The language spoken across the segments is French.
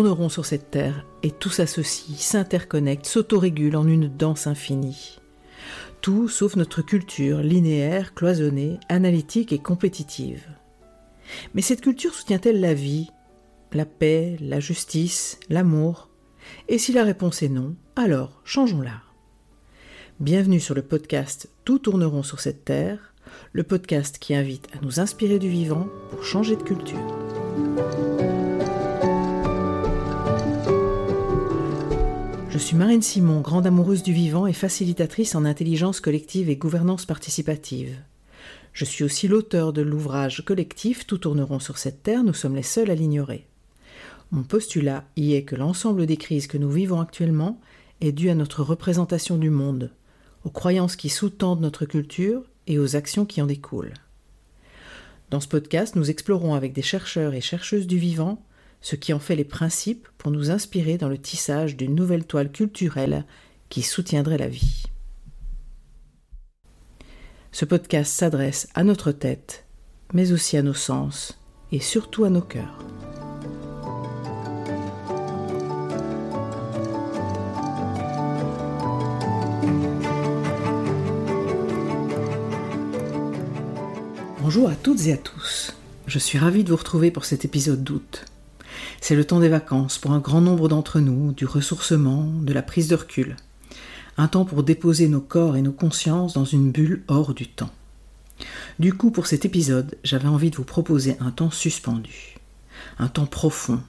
Tout tourne rond sur cette terre et tout s'associe, s'interconnecte, s'autorégule en une danse infinie. Tout sauf notre culture linéaire, cloisonnée, analytique et compétitive. Mais cette culture soutient-elle la vie, la paix, la justice, l'amour? Et si la réponse est non, alors changeons-la. Bienvenue sur le podcast Tout tourneront sur cette terre, le podcast qui invite à nous inspirer du vivant pour changer de culture. Suis Marine Simon, grande amoureuse du vivant et facilitatrice en intelligence collective et gouvernance participative. Je suis aussi l'auteur de l'ouvrage collectif Tout tourneront sur cette terre, nous sommes les seuls à l'ignorer. Mon postulat y est que l'ensemble des crises que nous vivons actuellement est dû à notre représentation du monde, aux croyances qui sous-tendent notre culture et aux actions qui en découlent. Dans ce podcast, nous explorons avec des chercheurs et chercheuses du vivant ce qui en fait les principes pour nous inspirer dans le tissage d'une nouvelle toile culturelle qui soutiendrait la vie. Ce podcast s'adresse à notre tête, mais aussi à nos sens et surtout à nos cœurs. Bonjour à toutes et à tous. Je suis ravie de vous retrouver pour cet épisode d'août. C'est le temps des vacances pour un grand nombre d'entre nous, du ressourcement, de la prise de recul. Un temps pour déposer nos corps et nos consciences dans une bulle hors du temps. Du coup, pour cet épisode, j'avais envie de vous proposer un temps suspendu. Un temps profond,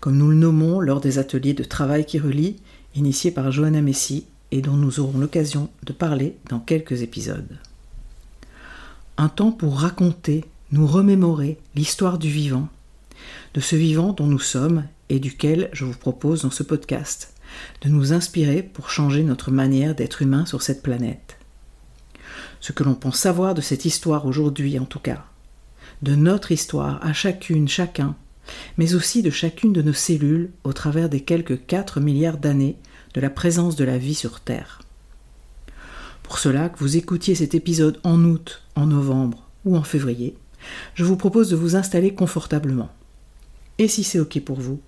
comme nous le nommons lors des ateliers de travail qui relie, initiés par Johanna Messi et dont nous aurons l'occasion de parler dans quelques épisodes un temps pour raconter, nous remémorer l'histoire du vivant, de ce vivant dont nous sommes et duquel je vous propose dans ce podcast de nous inspirer pour changer notre manière d'être humain sur cette planète. Ce que l'on pense savoir de cette histoire aujourd'hui en tout cas, de notre histoire à chacune, chacun, mais aussi de chacune de nos cellules au travers des quelques 4 milliards d'années de la présence de la vie sur Terre. Pour cela, que vous écoutiez cet épisode en août, en novembre ou en février, je vous propose de vous installer confortablement. Et si c'est OK pour vous,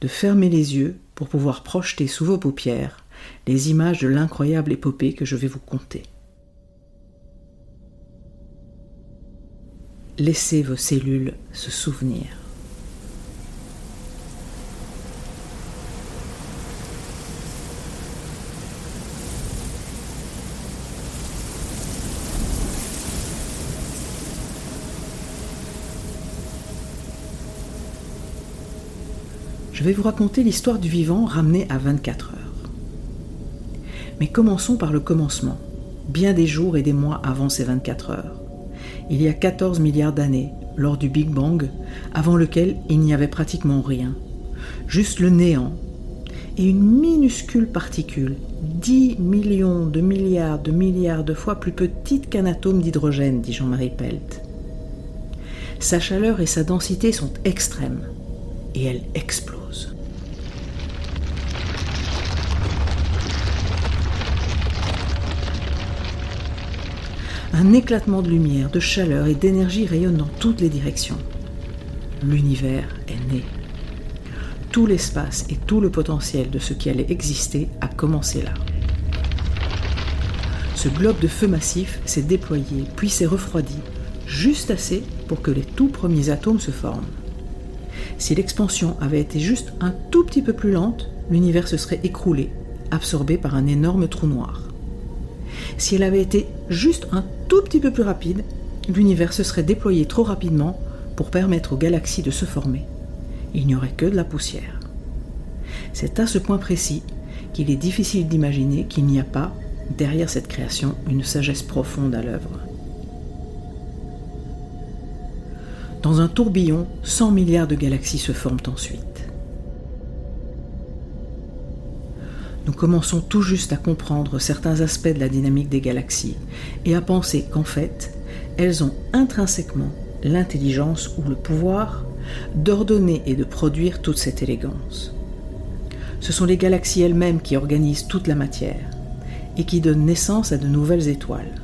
de fermer les yeux pour pouvoir projeter sous vos paupières les images de l'incroyable épopée que je vais vous conter. Laissez vos cellules se souvenir. Je vais vous raconter l'histoire du vivant ramenée à 24 heures. Mais commençons par le commencement, bien des jours et des mois avant ces 24 heures. Il y a 14 milliards d'années, lors du Big Bang, avant lequel il n'y avait pratiquement rien, juste le néant, et une minuscule particule, 10 millions de milliards de milliards de fois plus petite qu'un atome d'hydrogène, dit Jean-Marie Pelt. Sa chaleur et sa densité sont extrêmes, et elle explose. Un éclatement de lumière, de chaleur et d'énergie rayonne dans toutes les directions. L'univers est né. Tout l'espace et tout le potentiel de ce qui allait exister a commencé là. Ce globe de feu massif s'est déployé, puis s'est refroidi, juste assez pour que les tout premiers atomes se forment. Si l'expansion avait été juste un tout petit peu plus lente, l'univers se serait écroulé, absorbé par un énorme trou noir. Si elle avait été juste un tout petit peu plus rapide, l'univers se serait déployé trop rapidement pour permettre aux galaxies de se former. Il n'y aurait que de la poussière. C'est à ce point précis qu'il est difficile d'imaginer qu'il n'y a pas, derrière cette création, une sagesse profonde à l'œuvre. Dans un tourbillon, 100 milliards de galaxies se forment ensuite. Nous commençons tout juste à comprendre certains aspects de la dynamique des galaxies et à penser qu'en fait, elles ont intrinsèquement l'intelligence ou le pouvoir d'ordonner et de produire toute cette élégance. Ce sont les galaxies elles-mêmes qui organisent toute la matière et qui donnent naissance à de nouvelles étoiles.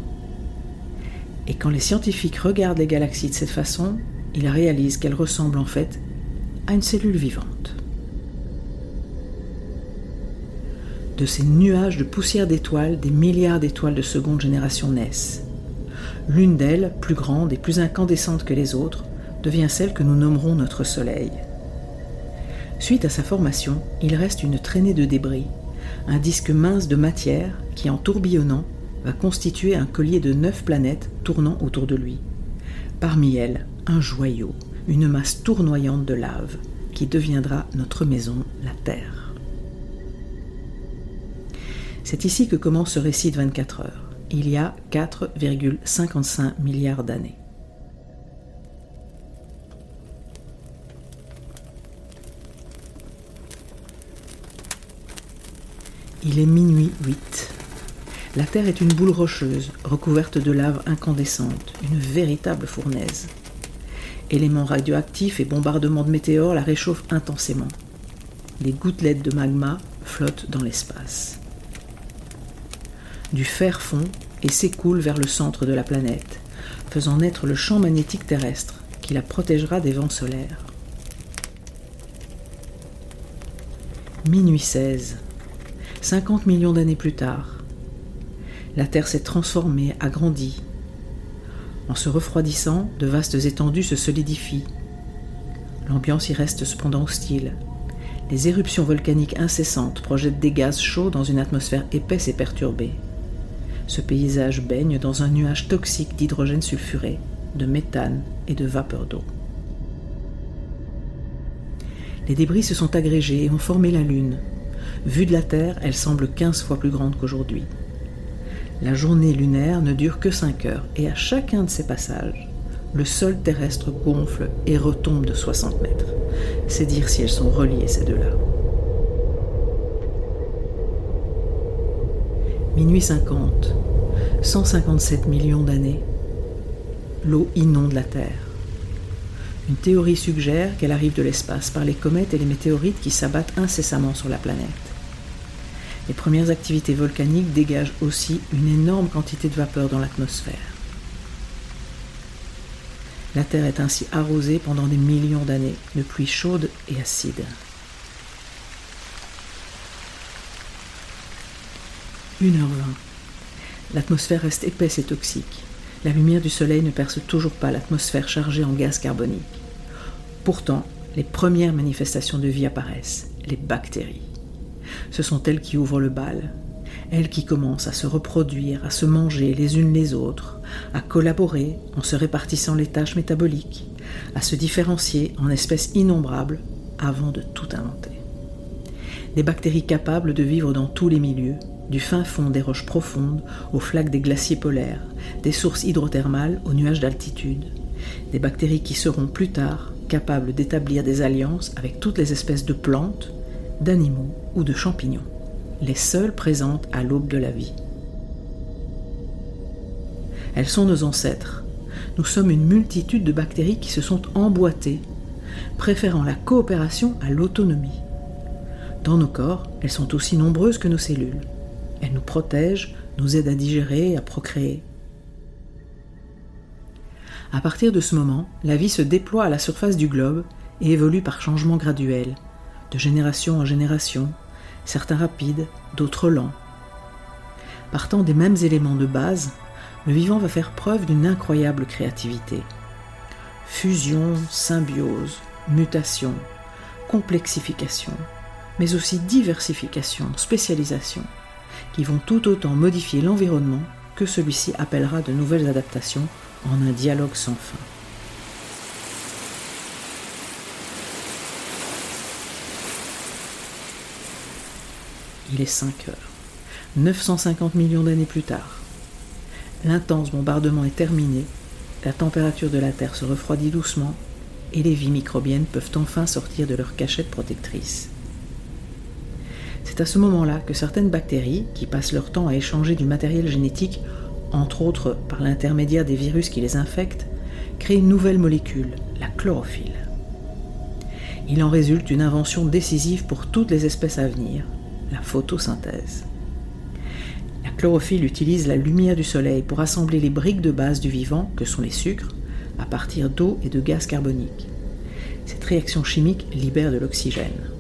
Et quand les scientifiques regardent les galaxies de cette façon, ils réalisent qu'elles ressemblent en fait à une cellule vivante. De ces nuages de poussière d'étoiles, des milliards d'étoiles de seconde génération naissent. L'une d'elles, plus grande et plus incandescente que les autres, devient celle que nous nommerons notre Soleil. Suite à sa formation, il reste une traînée de débris, un disque mince de matière qui, en tourbillonnant, va constituer un collier de neuf planètes tournant autour de lui. Parmi elles, un joyau, une masse tournoyante de lave, qui deviendra notre maison, la Terre. C'est ici que commence ce récit de 24 heures, il y a 4,55 milliards d'années. Il est minuit 8. La Terre est une boule rocheuse, recouverte de lave incandescente, une véritable fournaise. Éléments radioactifs et bombardements de météores la réchauffent intensément. Des gouttelettes de magma flottent dans l'espace. Du fer fond et s'écoule vers le centre de la planète, faisant naître le champ magnétique terrestre qui la protégera des vents solaires. Minuit 16. 50 millions d'années plus tard, la Terre s'est transformée, agrandie. En se refroidissant, de vastes étendues se solidifient. L'ambiance y reste cependant hostile. Les éruptions volcaniques incessantes projettent des gaz chauds dans une atmosphère épaisse et perturbée. Ce paysage baigne dans un nuage toxique d'hydrogène sulfuré, de méthane et de vapeur d'eau. Les débris se sont agrégés et ont formé la Lune, Vue de la Terre, elle semble 15 fois plus grande qu'aujourd'hui. La journée lunaire ne dure que 5 heures et à chacun de ces passages, le sol terrestre gonfle et retombe de 60 mètres. C'est dire si elles sont reliées ces deux-là. Minuit 50, 157 millions d'années, l'eau inonde la Terre. Une théorie suggère qu'elle arrive de l'espace par les comètes et les météorites qui s'abattent incessamment sur la planète. Les premières activités volcaniques dégagent aussi une énorme quantité de vapeur dans l'atmosphère. La Terre est ainsi arrosée pendant des millions d'années de pluies chaudes et acides. Une heure vingt. L'atmosphère reste épaisse et toxique. La lumière du soleil ne perce toujours pas l'atmosphère chargée en gaz carbonique. Pourtant, les premières manifestations de vie apparaissent, les bactéries. Ce sont elles qui ouvrent le bal, elles qui commencent à se reproduire, à se manger les unes les autres, à collaborer en se répartissant les tâches métaboliques, à se différencier en espèces innombrables avant de tout inventer. Des bactéries capables de vivre dans tous les milieux, du fin fond des roches profondes aux flaques des glaciers polaires, des sources hydrothermales aux nuages d'altitude, des bactéries qui seront plus tard capables d'établir des alliances avec toutes les espèces de plantes, d'animaux ou de champignons, les seules présentes à l'aube de la vie. Elles sont nos ancêtres. Nous sommes une multitude de bactéries qui se sont emboîtées, préférant la coopération à l'autonomie. Dans nos corps, elles sont aussi nombreuses que nos cellules. Elles nous protègent, nous aident à digérer, à procréer. À partir de ce moment, la vie se déploie à la surface du globe et évolue par changements graduels, de génération en génération, certains rapides, d'autres lents. Partant des mêmes éléments de base, le vivant va faire preuve d'une incroyable créativité. Fusion, symbiose, mutation, complexification, mais aussi diversification, spécialisation, qui vont tout autant modifier l'environnement que celui-ci appellera de nouvelles adaptations en un dialogue sans fin. Il est 5 heures. 950 millions d'années plus tard. L'intense bombardement est terminé, la température de la Terre se refroidit doucement et les vies microbiennes peuvent enfin sortir de leur cachette protectrice. C'est à ce moment-là que certaines bactéries, qui passent leur temps à échanger du matériel génétique, entre autres par l'intermédiaire des virus qui les infectent, créent une nouvelle molécule, la chlorophylle. Il en résulte une invention décisive pour toutes les espèces à venir, la photosynthèse. La chlorophylle utilise la lumière du soleil pour assembler les briques de base du vivant, que sont les sucres, à partir d'eau et de gaz carbonique. Cette réaction chimique libère de l'oxygène.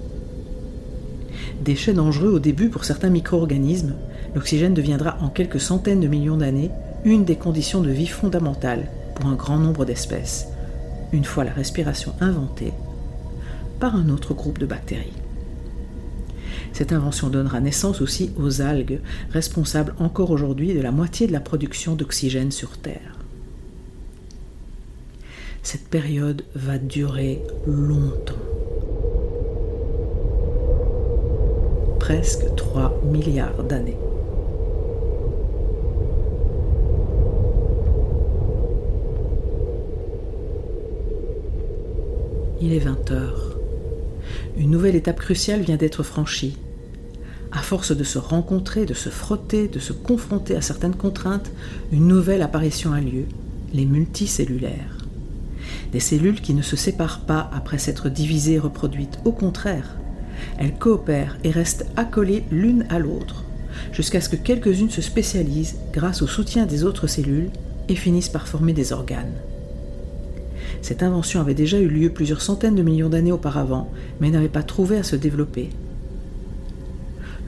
Déchet dangereux au début pour certains micro-organismes, l'oxygène deviendra en quelques centaines de millions d'années une des conditions de vie fondamentales pour un grand nombre d'espèces, une fois la respiration inventée par un autre groupe de bactéries. Cette invention donnera naissance aussi aux algues, responsables encore aujourd'hui de la moitié de la production d'oxygène sur Terre. Cette période va durer longtemps. Presque 3 milliards d'années. Il est 20 heures. Une nouvelle étape cruciale vient d'être franchie. À force de se rencontrer, de se frotter, de se confronter à certaines contraintes, une nouvelle apparition a lieu, les multicellulaires. Des cellules qui ne se séparent pas après s'être divisées et reproduites, au contraire, elles coopèrent et restent accolées l'une à l'autre, jusqu'à ce que quelques-unes se spécialisent grâce au soutien des autres cellules et finissent par former des organes. Cette invention avait déjà eu lieu plusieurs centaines de millions d'années auparavant, mais n'avait pas trouvé à se développer.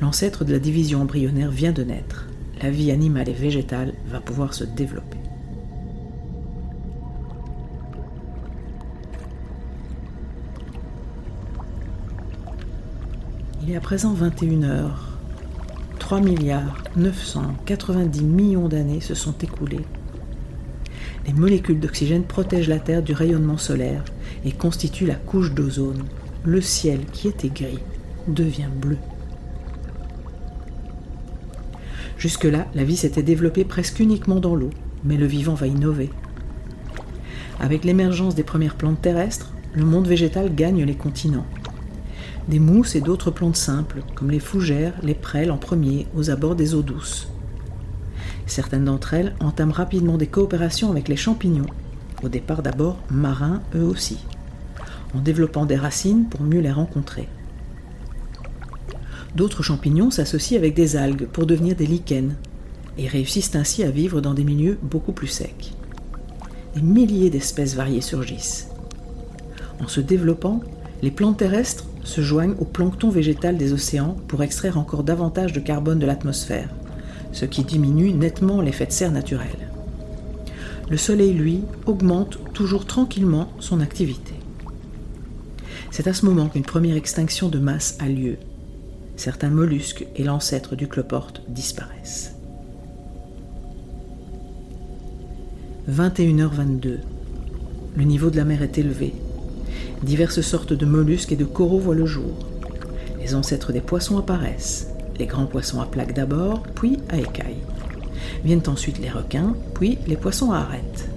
L'ancêtre de la division embryonnaire vient de naître. La vie animale et végétale va pouvoir se développer. Il à présent 21 heures. 3 milliards 990 millions d'années se sont écoulées les molécules d'oxygène protègent la Terre du rayonnement solaire et constituent la couche d'ozone. Le ciel, qui était gris, devient bleu. Jusque-là, la vie s'était développée presque uniquement dans l'eau, mais le vivant va innover. Avec l'émergence des premières plantes terrestres, le monde végétal gagne les continents. Des mousses et d'autres plantes simples, comme les fougères, les prêles en premier, aux abords des eaux douces. Certaines d'entre elles entament rapidement des coopérations avec les champignons, au départ d'abord marins eux aussi, en développant des racines pour mieux les rencontrer. D'autres champignons s'associent avec des algues pour devenir des lichens et réussissent ainsi à vivre dans des milieux beaucoup plus secs. Des milliers d'espèces variées surgissent. En se développant, les plantes terrestres se joignent au plancton végétal des océans pour extraire encore davantage de carbone de l'atmosphère ce qui diminue nettement l'effet de serre naturel. Le Soleil, lui, augmente toujours tranquillement son activité. C'est à ce moment qu'une première extinction de masse a lieu. Certains mollusques et l'ancêtre du cloporte disparaissent. 21h22. Le niveau de la mer est élevé. Diverses sortes de mollusques et de coraux voient le jour. Les ancêtres des poissons apparaissent les grands poissons à plaques d'abord, puis à écailles. Viennent ensuite les requins, puis les poissons à arêtes.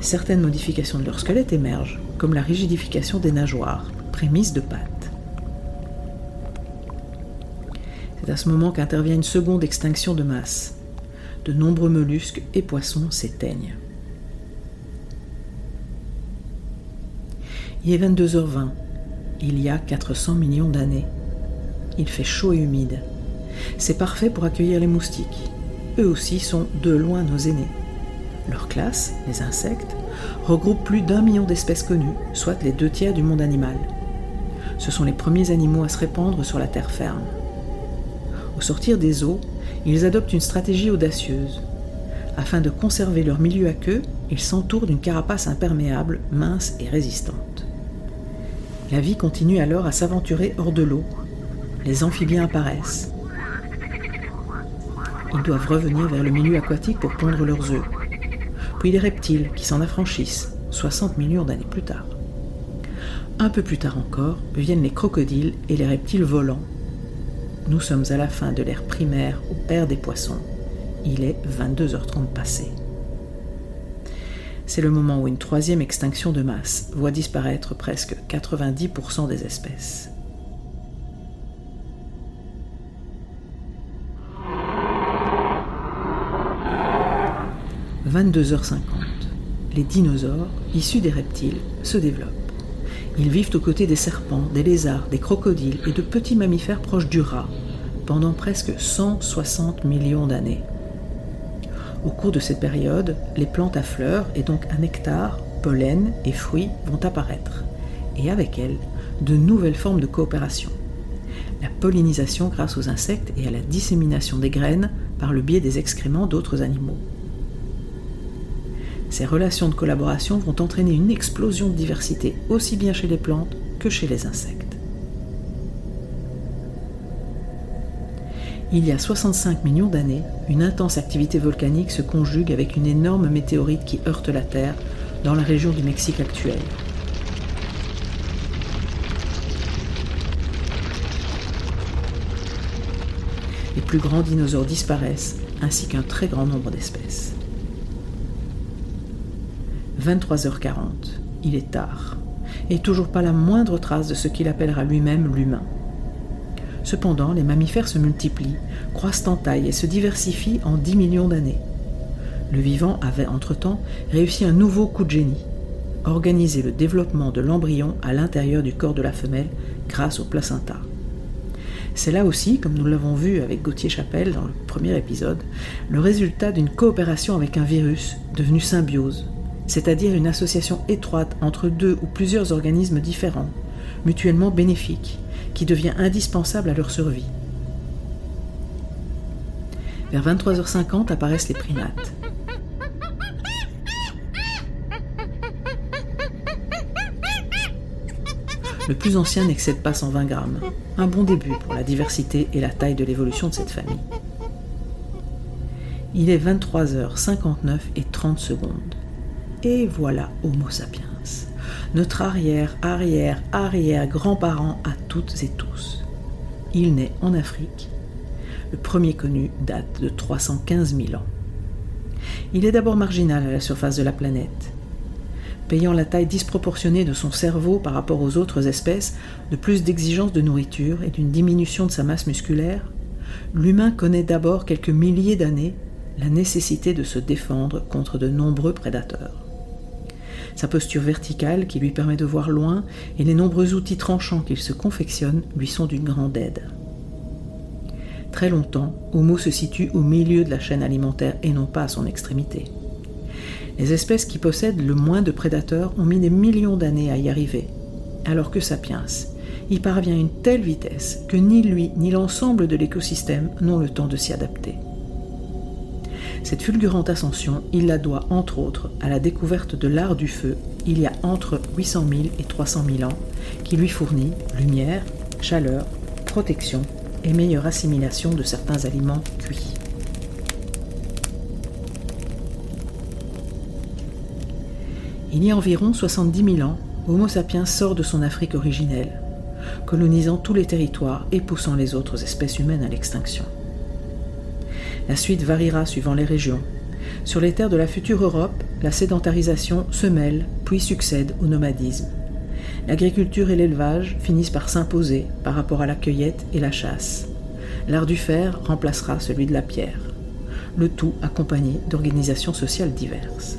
Certaines modifications de leur squelette émergent, comme la rigidification des nageoires, prémisse de pattes. C'est à ce moment qu'intervient une seconde extinction de masse. De nombreux mollusques et poissons s'éteignent. Il est 22h20. Il y a 400 millions d'années il fait chaud et humide. C'est parfait pour accueillir les moustiques. Eux aussi sont de loin nos aînés. Leur classe, les insectes, regroupe plus d'un million d'espèces connues, soit les deux tiers du monde animal. Ce sont les premiers animaux à se répandre sur la terre ferme. Au sortir des eaux, ils adoptent une stratégie audacieuse. Afin de conserver leur milieu à queue, ils s'entourent d'une carapace imperméable, mince et résistante. La vie continue alors à s'aventurer hors de l'eau, les amphibiens apparaissent. Ils doivent revenir vers le milieu aquatique pour pondre leurs œufs. Puis les reptiles qui s'en affranchissent, 60 millions d'années plus tard. Un peu plus tard encore, viennent les crocodiles et les reptiles volants. Nous sommes à la fin de l'ère primaire au père des poissons. Il est 22h30 passé. C'est le moment où une troisième extinction de masse voit disparaître presque 90% des espèces. 22h50. Les dinosaures, issus des reptiles, se développent. Ils vivent aux côtés des serpents, des lézards, des crocodiles et de petits mammifères proches du rat pendant presque 160 millions d'années. Au cours de cette période, les plantes à fleurs et donc à nectar, pollen et fruits vont apparaître, et avec elles, de nouvelles formes de coopération. la pollinisation grâce aux insectes et à la dissémination des graines par le biais des excréments d'autres animaux. Ces relations de collaboration vont entraîner une explosion de diversité aussi bien chez les plantes que chez les insectes. Il y a 65 millions d'années, une intense activité volcanique se conjugue avec une énorme météorite qui heurte la Terre dans la région du Mexique actuelle. Les plus grands dinosaures disparaissent, ainsi qu'un très grand nombre d'espèces. 23h40, il est tard, et toujours pas la moindre trace de ce qu'il appellera lui-même l'humain. Cependant, les mammifères se multiplient, croissent en taille et se diversifient en 10 millions d'années. Le vivant avait entre-temps réussi un nouveau coup de génie, organiser le développement de l'embryon à l'intérieur du corps de la femelle grâce au placenta. C'est là aussi, comme nous l'avons vu avec Gauthier Chapelle dans le premier épisode, le résultat d'une coopération avec un virus devenu symbiose, c'est-à-dire une association étroite entre deux ou plusieurs organismes différents, mutuellement bénéfiques, qui devient indispensable à leur survie. Vers 23h50 apparaissent les primates. Le plus ancien n'excède pas 120 grammes. Un bon début pour la diversité et la taille de l'évolution de cette famille. Il est 23h59 et 30 secondes. Et voilà Homo sapiens, notre arrière, arrière, arrière grand-parent à toutes et tous. Il naît en Afrique. Le premier connu date de 315 000 ans. Il est d'abord marginal à la surface de la planète. Payant la taille disproportionnée de son cerveau par rapport aux autres espèces, de plus d'exigences de nourriture et d'une diminution de sa masse musculaire, l'humain connaît d'abord quelques milliers d'années la nécessité de se défendre contre de nombreux prédateurs sa posture verticale qui lui permet de voir loin et les nombreux outils tranchants qu'il se confectionne lui sont d'une grande aide. Très longtemps, Homo se situe au milieu de la chaîne alimentaire et non pas à son extrémité. Les espèces qui possèdent le moins de prédateurs ont mis des millions d'années à y arriver, alors que Sapiens y parvient à une telle vitesse que ni lui ni l'ensemble de l'écosystème n'ont le temps de s'y adapter. Cette fulgurante ascension, il la doit entre autres à la découverte de l'art du feu il y a entre 800 000 et 300 000 ans, qui lui fournit lumière, chaleur, protection et meilleure assimilation de certains aliments cuits. Il y a environ 70 000 ans, Homo sapiens sort de son Afrique originelle, colonisant tous les territoires et poussant les autres espèces humaines à l'extinction. La suite variera suivant les régions. Sur les terres de la future Europe, la sédentarisation se mêle puis succède au nomadisme. L'agriculture et l'élevage finissent par s'imposer par rapport à la cueillette et la chasse. L'art du fer remplacera celui de la pierre. Le tout accompagné d'organisations sociales diverses.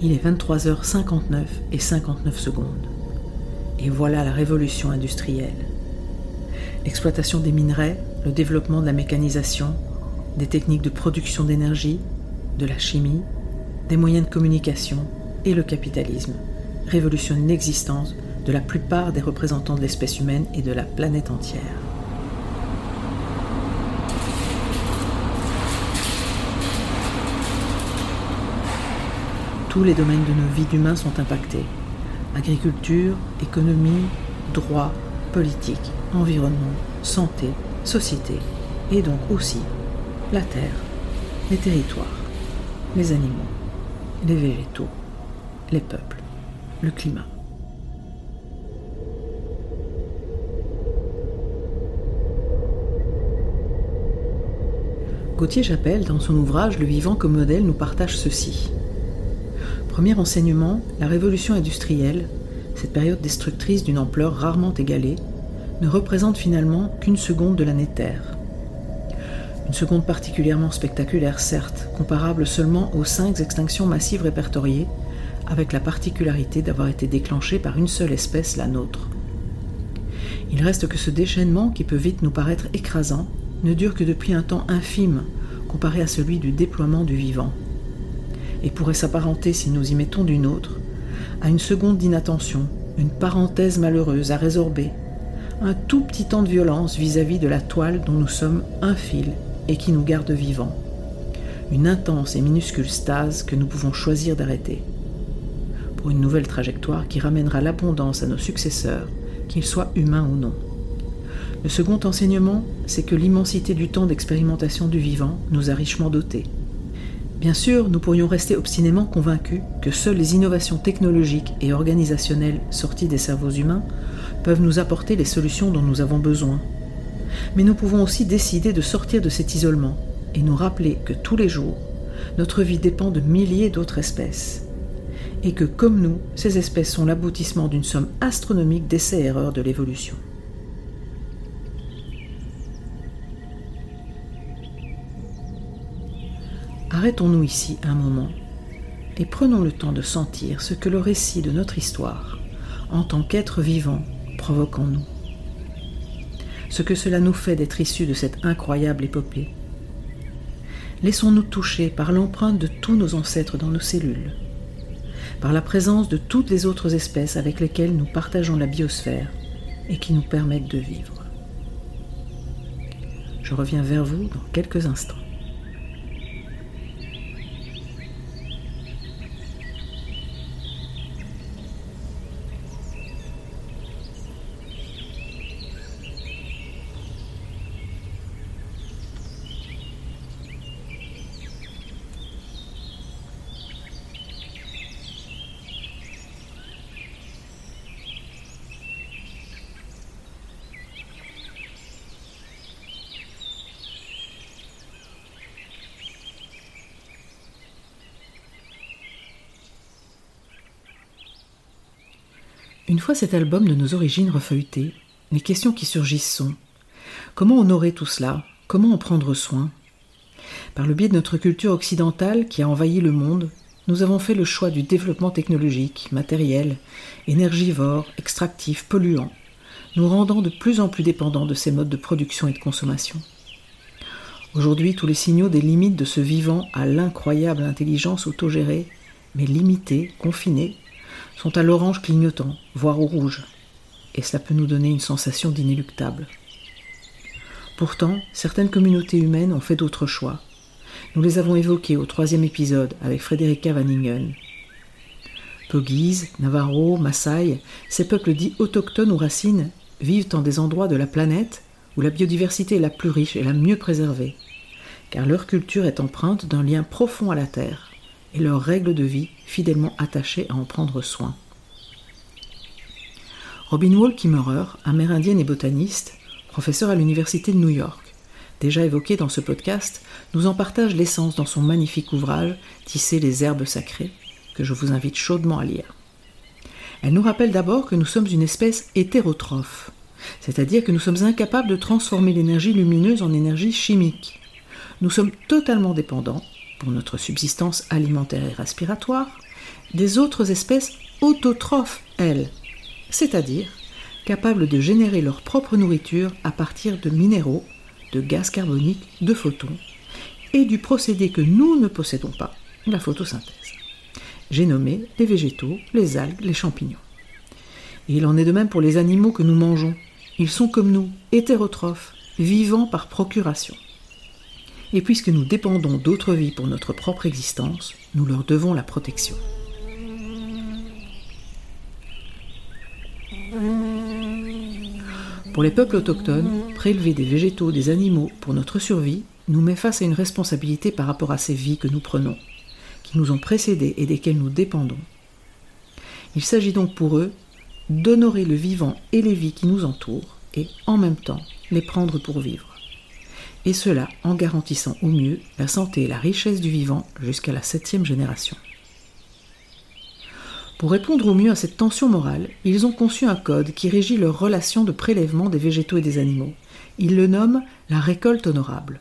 Il est 23h59 et 59 secondes. Et voilà la révolution industrielle. L'exploitation des minerais, le développement de la mécanisation, des techniques de production d'énergie, de la chimie, des moyens de communication et le capitalisme révolutionnent l'existence de la plupart des représentants de l'espèce humaine et de la planète entière. Tous les domaines de nos vies d'humains sont impactés. Agriculture, économie, droit, politique, environnement, santé, société, et donc aussi la terre, les territoires, les animaux, les végétaux, les peuples, le climat. Gauthier Chapelle, dans son ouvrage Le vivant comme modèle, nous partage ceci. Premier enseignement, la révolution industrielle, cette période destructrice d'une ampleur rarement égalée, ne représente finalement qu'une seconde de l'année Terre. Une seconde particulièrement spectaculaire, certes, comparable seulement aux cinq extinctions massives répertoriées, avec la particularité d'avoir été déclenchée par une seule espèce, la nôtre. Il reste que ce déchaînement, qui peut vite nous paraître écrasant, ne dure que depuis un temps infime comparé à celui du déploiement du vivant, et pourrait s'apparenter, si nous y mettons d'une autre, à une seconde d'inattention, une parenthèse malheureuse à résorber, un tout petit temps de violence vis-à-vis de la toile dont nous sommes un fil et qui nous garde vivants. Une intense et minuscule stase que nous pouvons choisir d'arrêter. Pour une nouvelle trajectoire qui ramènera l'abondance à nos successeurs, qu'ils soient humains ou non. Le second enseignement, c'est que l'immensité du temps d'expérimentation du vivant nous a richement dotés. Bien sûr, nous pourrions rester obstinément convaincus que seules les innovations technologiques et organisationnelles sorties des cerveaux humains peuvent nous apporter les solutions dont nous avons besoin. Mais nous pouvons aussi décider de sortir de cet isolement et nous rappeler que tous les jours, notre vie dépend de milliers d'autres espèces. Et que, comme nous, ces espèces sont l'aboutissement d'une somme astronomique d'essais-erreurs de l'évolution. Arrêtons-nous ici un moment et prenons le temps de sentir ce que le récit de notre histoire, en tant qu'être vivant, provoque en nous. Ce que cela nous fait d'être issus de cette incroyable épopée. Laissons-nous toucher par l'empreinte de tous nos ancêtres dans nos cellules, par la présence de toutes les autres espèces avec lesquelles nous partageons la biosphère et qui nous permettent de vivre. Je reviens vers vous dans quelques instants. Une fois cet album de nos origines refeuilleté, les questions qui surgissent sont comment honorer tout cela? Comment en prendre soin? Par le biais de notre culture occidentale qui a envahi le monde, nous avons fait le choix du développement technologique, matériel, énergivore, extractif, polluant, nous rendant de plus en plus dépendants de ces modes de production et de consommation. Aujourd'hui, tous les signaux des limites de ce vivant à l'incroyable intelligence autogérée, mais limitée, confinée, sont à l'orange clignotant, voire au rouge, et cela peut nous donner une sensation d'inéluctable. Pourtant, certaines communautés humaines ont fait d'autres choix. Nous les avons évoqués au troisième épisode avec Frédérica Vanningen. Pogis, Navarro, Maasai, ces peuples dits autochtones ou racines vivent en des endroits de la planète où la biodiversité est la plus riche et la mieux préservée, car leur culture est empreinte d'un lien profond à la Terre et leurs règles de vie fidèlement attachées à en prendre soin. Robin Wall Kimmerer, amérindienne et botaniste, professeur à l'Université de New York, déjà évoqué dans ce podcast, nous en partage l'essence dans son magnifique ouvrage Tisser les herbes sacrées, que je vous invite chaudement à lire. Elle nous rappelle d'abord que nous sommes une espèce hétérotrophe, c'est-à-dire que nous sommes incapables de transformer l'énergie lumineuse en énergie chimique. Nous sommes totalement dépendants pour notre subsistance alimentaire et respiratoire, des autres espèces autotrophes, elles, c'est-à-dire capables de générer leur propre nourriture à partir de minéraux, de gaz carbonique, de photons, et du procédé que nous ne possédons pas, la photosynthèse. J'ai nommé les végétaux, les algues, les champignons. Il en est de même pour les animaux que nous mangeons. Ils sont comme nous, hétérotrophes, vivants par procuration. Et puisque nous dépendons d'autres vies pour notre propre existence, nous leur devons la protection. Pour les peuples autochtones, prélever des végétaux, des animaux pour notre survie nous met face à une responsabilité par rapport à ces vies que nous prenons, qui nous ont précédés et desquelles nous dépendons. Il s'agit donc pour eux d'honorer le vivant et les vies qui nous entourent et en même temps les prendre pour vivre et cela en garantissant au mieux la santé et la richesse du vivant jusqu'à la septième génération. Pour répondre au mieux à cette tension morale, ils ont conçu un code qui régit leur relation de prélèvement des végétaux et des animaux. Ils le nomment la récolte honorable.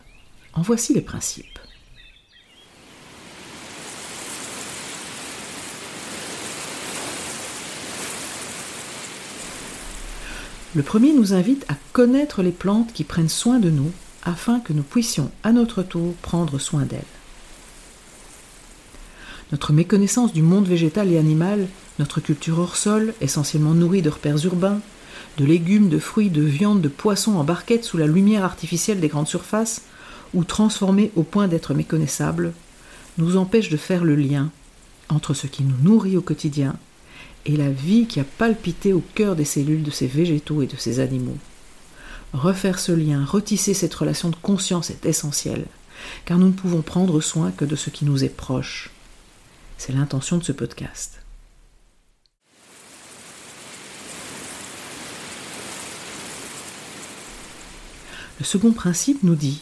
En voici les principes. Le premier nous invite à connaître les plantes qui prennent soin de nous afin que nous puissions à notre tour prendre soin d'elles. Notre méconnaissance du monde végétal et animal, notre culture hors sol, essentiellement nourrie de repères urbains, de légumes, de fruits, de viande, de poissons en barquette sous la lumière artificielle des grandes surfaces, ou transformés au point d'être méconnaissables, nous empêche de faire le lien entre ce qui nous nourrit au quotidien et la vie qui a palpité au cœur des cellules de ces végétaux et de ces animaux. Refaire ce lien, retisser cette relation de conscience est essentiel, car nous ne pouvons prendre soin que de ce qui nous est proche. C'est l'intention de ce podcast. Le second principe nous dit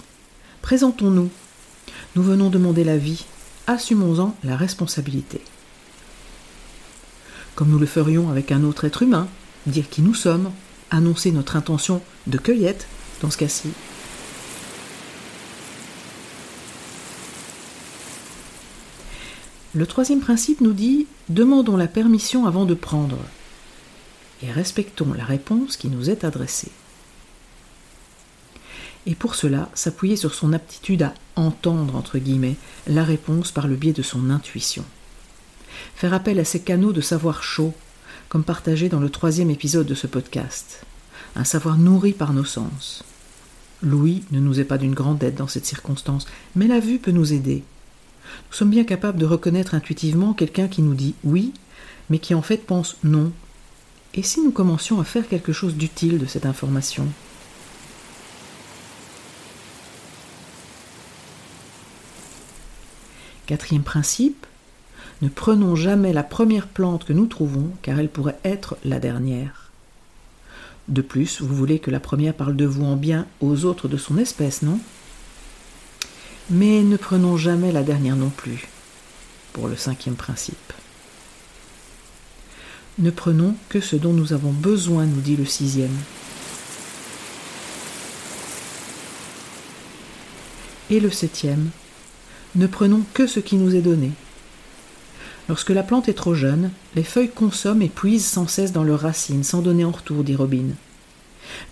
Présentons-nous. Nous venons demander la vie. Assumons-en la responsabilité. Comme nous le ferions avec un autre être humain, dire qui nous sommes, annoncer notre intention de cueillette dans ce cas-ci. Le troisième principe nous dit demandons la permission avant de prendre et respectons la réponse qui nous est adressée et pour cela s'appuyer sur son aptitude à entendre, entre guillemets, la réponse par le biais de son intuition. Faire appel à ses canaux de savoir chaud, comme partagé dans le troisième épisode de ce podcast, un savoir nourri par nos sens. Louis ne nous est pas d'une grande aide dans cette circonstance, mais la vue peut nous aider. Nous sommes bien capables de reconnaître intuitivement quelqu'un qui nous dit oui, mais qui en fait pense non. Et si nous commencions à faire quelque chose d'utile de cette information? Quatrième principe, ne prenons jamais la première plante que nous trouvons, car elle pourrait être la dernière. De plus, vous voulez que la première parle de vous en bien aux autres de son espèce, non? Mais ne prenons jamais la dernière non plus, pour le cinquième principe. Ne prenons que ce dont nous avons besoin, nous dit le sixième. Et le septième, ne prenons que ce qui nous est donné. Lorsque la plante est trop jeune, les feuilles consomment et puisent sans cesse dans leurs racines, sans donner en retour, dit Robin.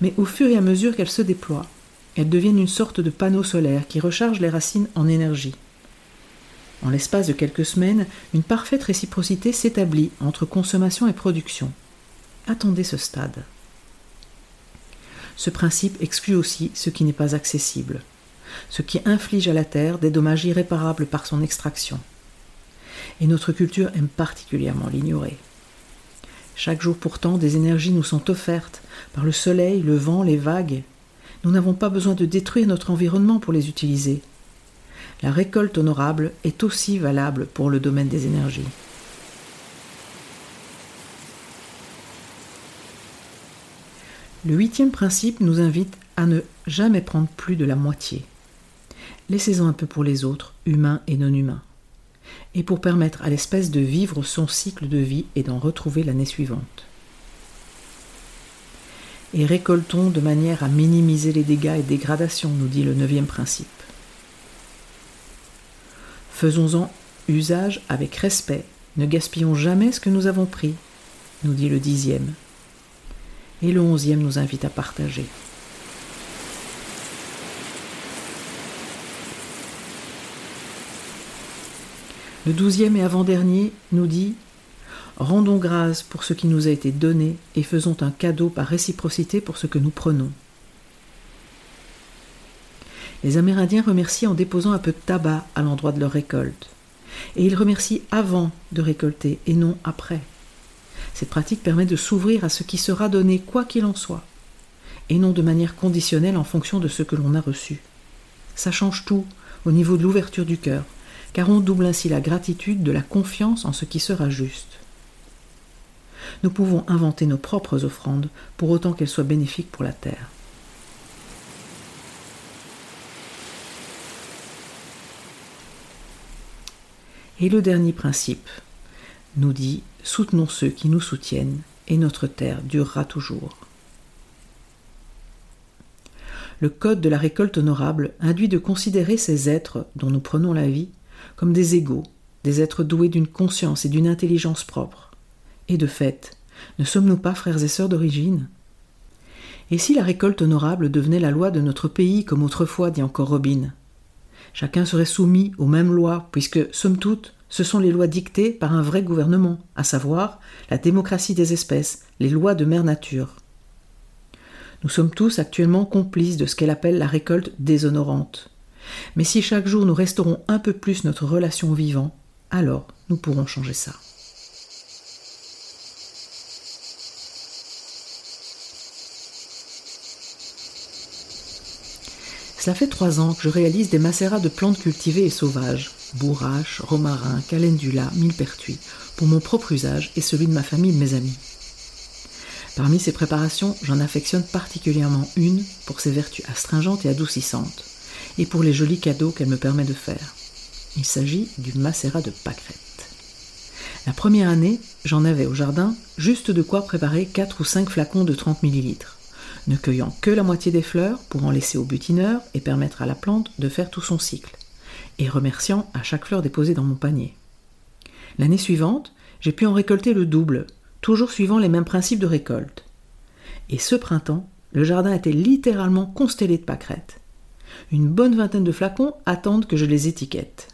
Mais au fur et à mesure qu'elles se déploient, elles deviennent une sorte de panneau solaire qui recharge les racines en énergie. En l'espace de quelques semaines, une parfaite réciprocité s'établit entre consommation et production. Attendez ce stade. Ce principe exclut aussi ce qui n'est pas accessible ce qui inflige à la terre des dommages irréparables par son extraction. Et notre culture aime particulièrement l'ignorer. Chaque jour pourtant, des énergies nous sont offertes par le soleil, le vent, les vagues. Nous n'avons pas besoin de détruire notre environnement pour les utiliser. La récolte honorable est aussi valable pour le domaine des énergies. Le huitième principe nous invite à ne jamais prendre plus de la moitié laissez-en un peu pour les autres, humains et non humains, et pour permettre à l'espèce de vivre son cycle de vie et d'en retrouver l'année suivante. Et récoltons de manière à minimiser les dégâts et dégradations, nous dit le neuvième principe. Faisons-en usage avec respect, ne gaspillons jamais ce que nous avons pris, nous dit le dixième. Et le onzième nous invite à partager. Le douzième et avant-dernier nous dit Rendons grâce pour ce qui nous a été donné et faisons un cadeau par réciprocité pour ce que nous prenons. Les Amérindiens remercient en déposant un peu de tabac à l'endroit de leur récolte. Et ils remercient avant de récolter et non après. Cette pratique permet de s'ouvrir à ce qui sera donné quoi qu'il en soit, et non de manière conditionnelle en fonction de ce que l'on a reçu. Ça change tout au niveau de l'ouverture du cœur, car on double ainsi la gratitude de la confiance en ce qui sera juste. Nous pouvons inventer nos propres offrandes pour autant qu'elles soient bénéfiques pour la terre. Et le dernier principe nous dit soutenons ceux qui nous soutiennent et notre terre durera toujours. Le code de la récolte honorable induit de considérer ces êtres dont nous prenons la vie comme des égaux, des êtres doués d'une conscience et d'une intelligence propre. Et de fait, ne sommes-nous pas frères et sœurs d'origine? Et si la récolte honorable devenait la loi de notre pays comme autrefois, dit encore Robin? Chacun serait soumis aux mêmes lois, puisque, somme toute, ce sont les lois dictées par un vrai gouvernement, à savoir la démocratie des espèces, les lois de mère nature. Nous sommes tous actuellement complices de ce qu'elle appelle la récolte déshonorante. Mais si chaque jour nous resterons un peu plus notre relation au vivant, alors nous pourrons changer ça. Cela fait trois ans que je réalise des macérats de plantes cultivées et sauvages, bourrache, romarin, calendula, millepertuis, pour mon propre usage et celui de ma famille et de mes amis. Parmi ces préparations, j'en affectionne particulièrement une pour ses vertus astringentes et adoucissantes, et pour les jolis cadeaux qu'elle me permet de faire. Il s'agit du macérat de pâquerette. La première année, j'en avais au jardin juste de quoi préparer 4 ou 5 flacons de 30 millilitres ne cueillant que la moitié des fleurs pour en laisser au butineur et permettre à la plante de faire tout son cycle, et remerciant à chaque fleur déposée dans mon panier. L'année suivante, j'ai pu en récolter le double, toujours suivant les mêmes principes de récolte. Et ce printemps, le jardin était littéralement constellé de pâquerettes. Une bonne vingtaine de flacons attendent que je les étiquette.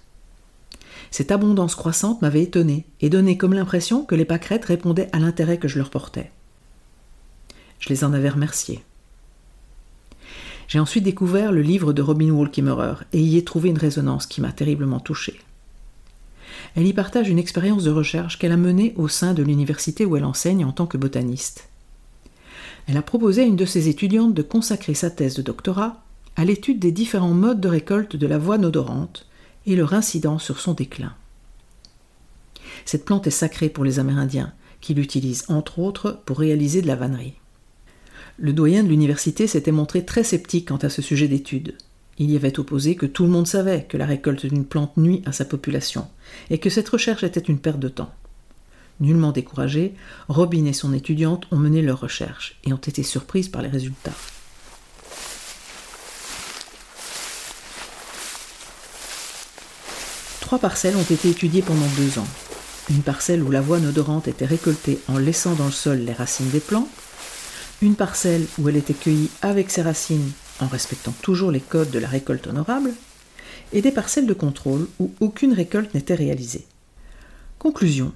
Cette abondance croissante m'avait étonné et donné comme l'impression que les pâquerettes répondaient à l'intérêt que je leur portais. Je les en avais remerciés. J'ai ensuite découvert le livre de Robin Wall Kimmerer et y ai trouvé une résonance qui m'a terriblement touché. Elle y partage une expérience de recherche qu'elle a menée au sein de l'université où elle enseigne en tant que botaniste. Elle a proposé à une de ses étudiantes de consacrer sa thèse de doctorat à l'étude des différents modes de récolte de l'avoine odorante et leur incidence sur son déclin. Cette plante est sacrée pour les Amérindiens, qui l'utilisent entre autres pour réaliser de la vannerie. Le doyen de l'université s'était montré très sceptique quant à ce sujet d'étude. Il y avait opposé que tout le monde savait que la récolte d'une plante nuit à sa population, et que cette recherche était une perte de temps. Nullement découragés, Robin et son étudiante ont mené leur recherche et ont été surprises par les résultats. Trois parcelles ont été étudiées pendant deux ans. Une parcelle où l'avoine odorante était récoltée en laissant dans le sol les racines des plants, une parcelle où elle était cueillie avec ses racines en respectant toujours les codes de la récolte honorable, et des parcelles de contrôle où aucune récolte n'était réalisée. Conclusion.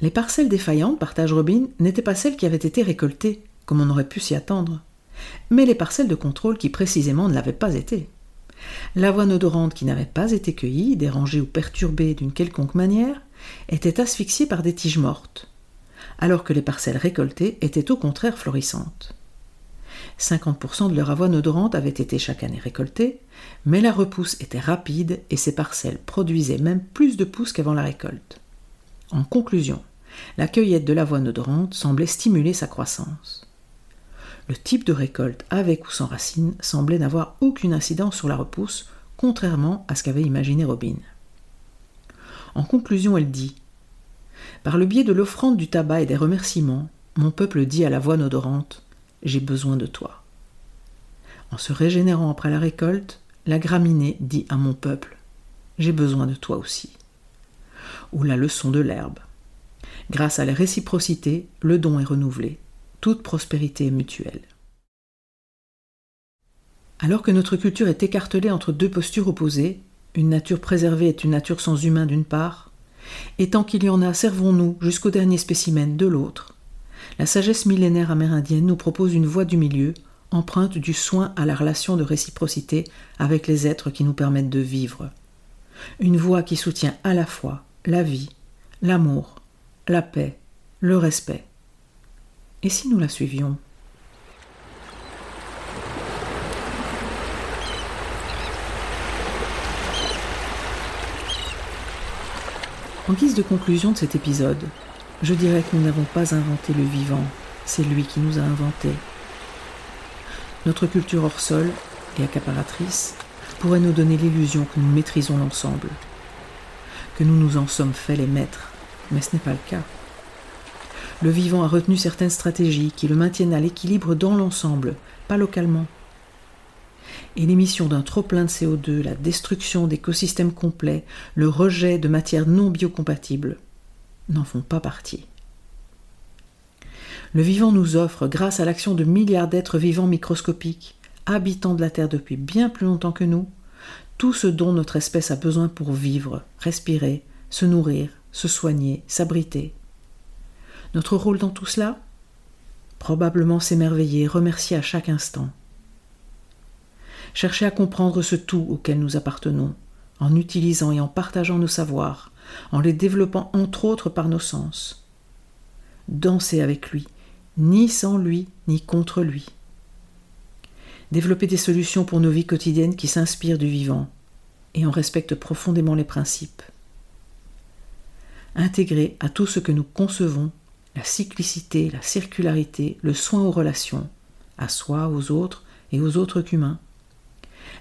Les parcelles défaillantes, partage Robin, n'étaient pas celles qui avaient été récoltées, comme on aurait pu s'y attendre, mais les parcelles de contrôle qui précisément ne l'avaient pas été. L'avoine odorante qui n'avait pas été cueillie, dérangée ou perturbée d'une quelconque manière, était asphyxiée par des tiges mortes, alors que les parcelles récoltées étaient au contraire florissantes. 50% de leur avoine odorante avait été chaque année récoltée, mais la repousse était rapide et ces parcelles produisaient même plus de pousses qu'avant la récolte. En conclusion, la cueillette de l'avoine odorante semblait stimuler sa croissance. Le type de récolte avec ou sans racines semblait n'avoir aucune incidence sur la repousse, contrairement à ce qu'avait imaginé Robin. En conclusion, elle dit par le biais de l'offrande du tabac et des remerciements, mon peuple dit à la voix odorante J'ai besoin de toi. En se régénérant après la récolte, la graminée dit à mon peuple J'ai besoin de toi aussi. Ou la leçon de l'herbe. Grâce à la réciprocité, le don est renouvelé. Toute prospérité mutuelle. Alors que notre culture est écartelée entre deux postures opposées, une nature préservée est une nature sans humain d'une part, et tant qu'il y en a, servons-nous jusqu'au dernier spécimen de l'autre. La sagesse millénaire amérindienne nous propose une voie du milieu, empreinte du soin à la relation de réciprocité avec les êtres qui nous permettent de vivre. Une voie qui soutient à la fois la vie, l'amour, la paix, le respect. Et si nous la suivions? En guise de conclusion de cet épisode, je dirais que nous n'avons pas inventé le vivant, c'est lui qui nous a inventés. Notre culture hors sol et accaparatrice pourrait nous donner l'illusion que nous maîtrisons l'ensemble, que nous nous en sommes faits les maîtres, mais ce n'est pas le cas. Le vivant a retenu certaines stratégies qui le maintiennent à l'équilibre dans l'ensemble, pas localement et l'émission d'un trop-plein de CO2, la destruction d'écosystèmes complets, le rejet de matières non biocompatibles n'en font pas partie. Le vivant nous offre, grâce à l'action de milliards d'êtres vivants microscopiques, habitants de la Terre depuis bien plus longtemps que nous, tout ce dont notre espèce a besoin pour vivre, respirer, se nourrir, se soigner, s'abriter. Notre rôle dans tout cela probablement s'émerveiller, remercier à chaque instant. Chercher à comprendre ce tout auquel nous appartenons, en utilisant et en partageant nos savoirs, en les développant entre autres par nos sens. Danser avec lui, ni sans lui, ni contre lui. Développer des solutions pour nos vies quotidiennes qui s'inspirent du vivant et en respectent profondément les principes. Intégrer à tout ce que nous concevons la cyclicité, la circularité, le soin aux relations, à soi, aux autres et aux autres qu'humains,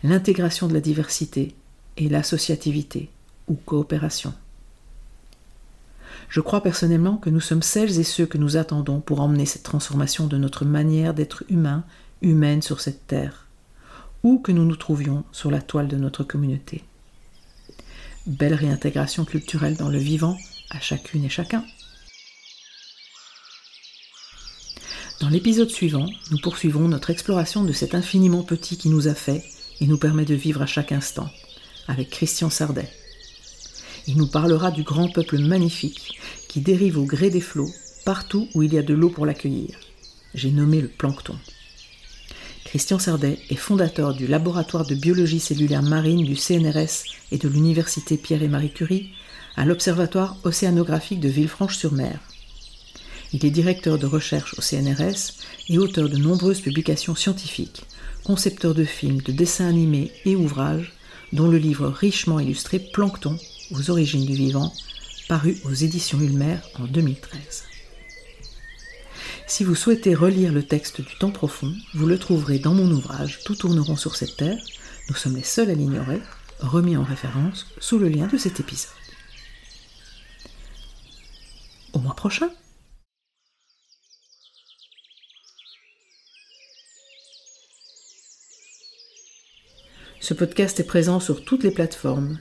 l'intégration de la diversité et l'associativité ou coopération. Je crois personnellement que nous sommes celles et ceux que nous attendons pour emmener cette transformation de notre manière d'être humain, humaine sur cette terre, où que nous nous trouvions sur la toile de notre communauté. Belle réintégration culturelle dans le vivant à chacune et chacun. Dans l'épisode suivant, nous poursuivrons notre exploration de cet infiniment petit qui nous a fait et nous permet de vivre à chaque instant, avec Christian Sardet. Il nous parlera du grand peuple magnifique qui dérive au gré des flots partout où il y a de l'eau pour l'accueillir. J'ai nommé le plancton. Christian Sardet est fondateur du laboratoire de biologie cellulaire marine du CNRS et de l'université Pierre et Marie Curie à l'Observatoire océanographique de Villefranche-sur-Mer. Il est directeur de recherche au CNRS et auteur de nombreuses publications scientifiques, concepteur de films, de dessins animés et ouvrages, dont le livre richement illustré Plancton aux origines du vivant, paru aux éditions Ulmer en 2013. Si vous souhaitez relire le texte du temps profond, vous le trouverez dans mon ouvrage Tout tourneront sur cette terre. Nous sommes les seuls à l'ignorer, remis en référence sous le lien de cet épisode. Au mois prochain! Ce podcast est présent sur toutes les plateformes.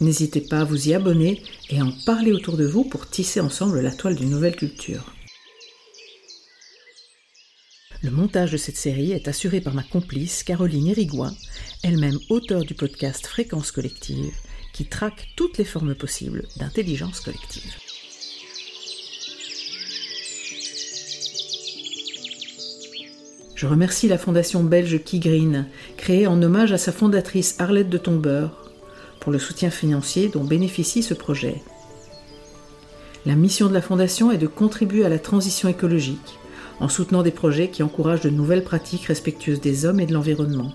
N'hésitez pas à vous y abonner et à en parler autour de vous pour tisser ensemble la toile d'une nouvelle culture. Le montage de cette série est assuré par ma complice Caroline Irigoyen, elle-même auteure du podcast Fréquence collective, qui traque toutes les formes possibles d'intelligence collective. Je remercie la fondation belge Key Green, créée en hommage à sa fondatrice Arlette de Tombeur, pour le soutien financier dont bénéficie ce projet. La mission de la fondation est de contribuer à la transition écologique en soutenant des projets qui encouragent de nouvelles pratiques respectueuses des hommes et de l'environnement.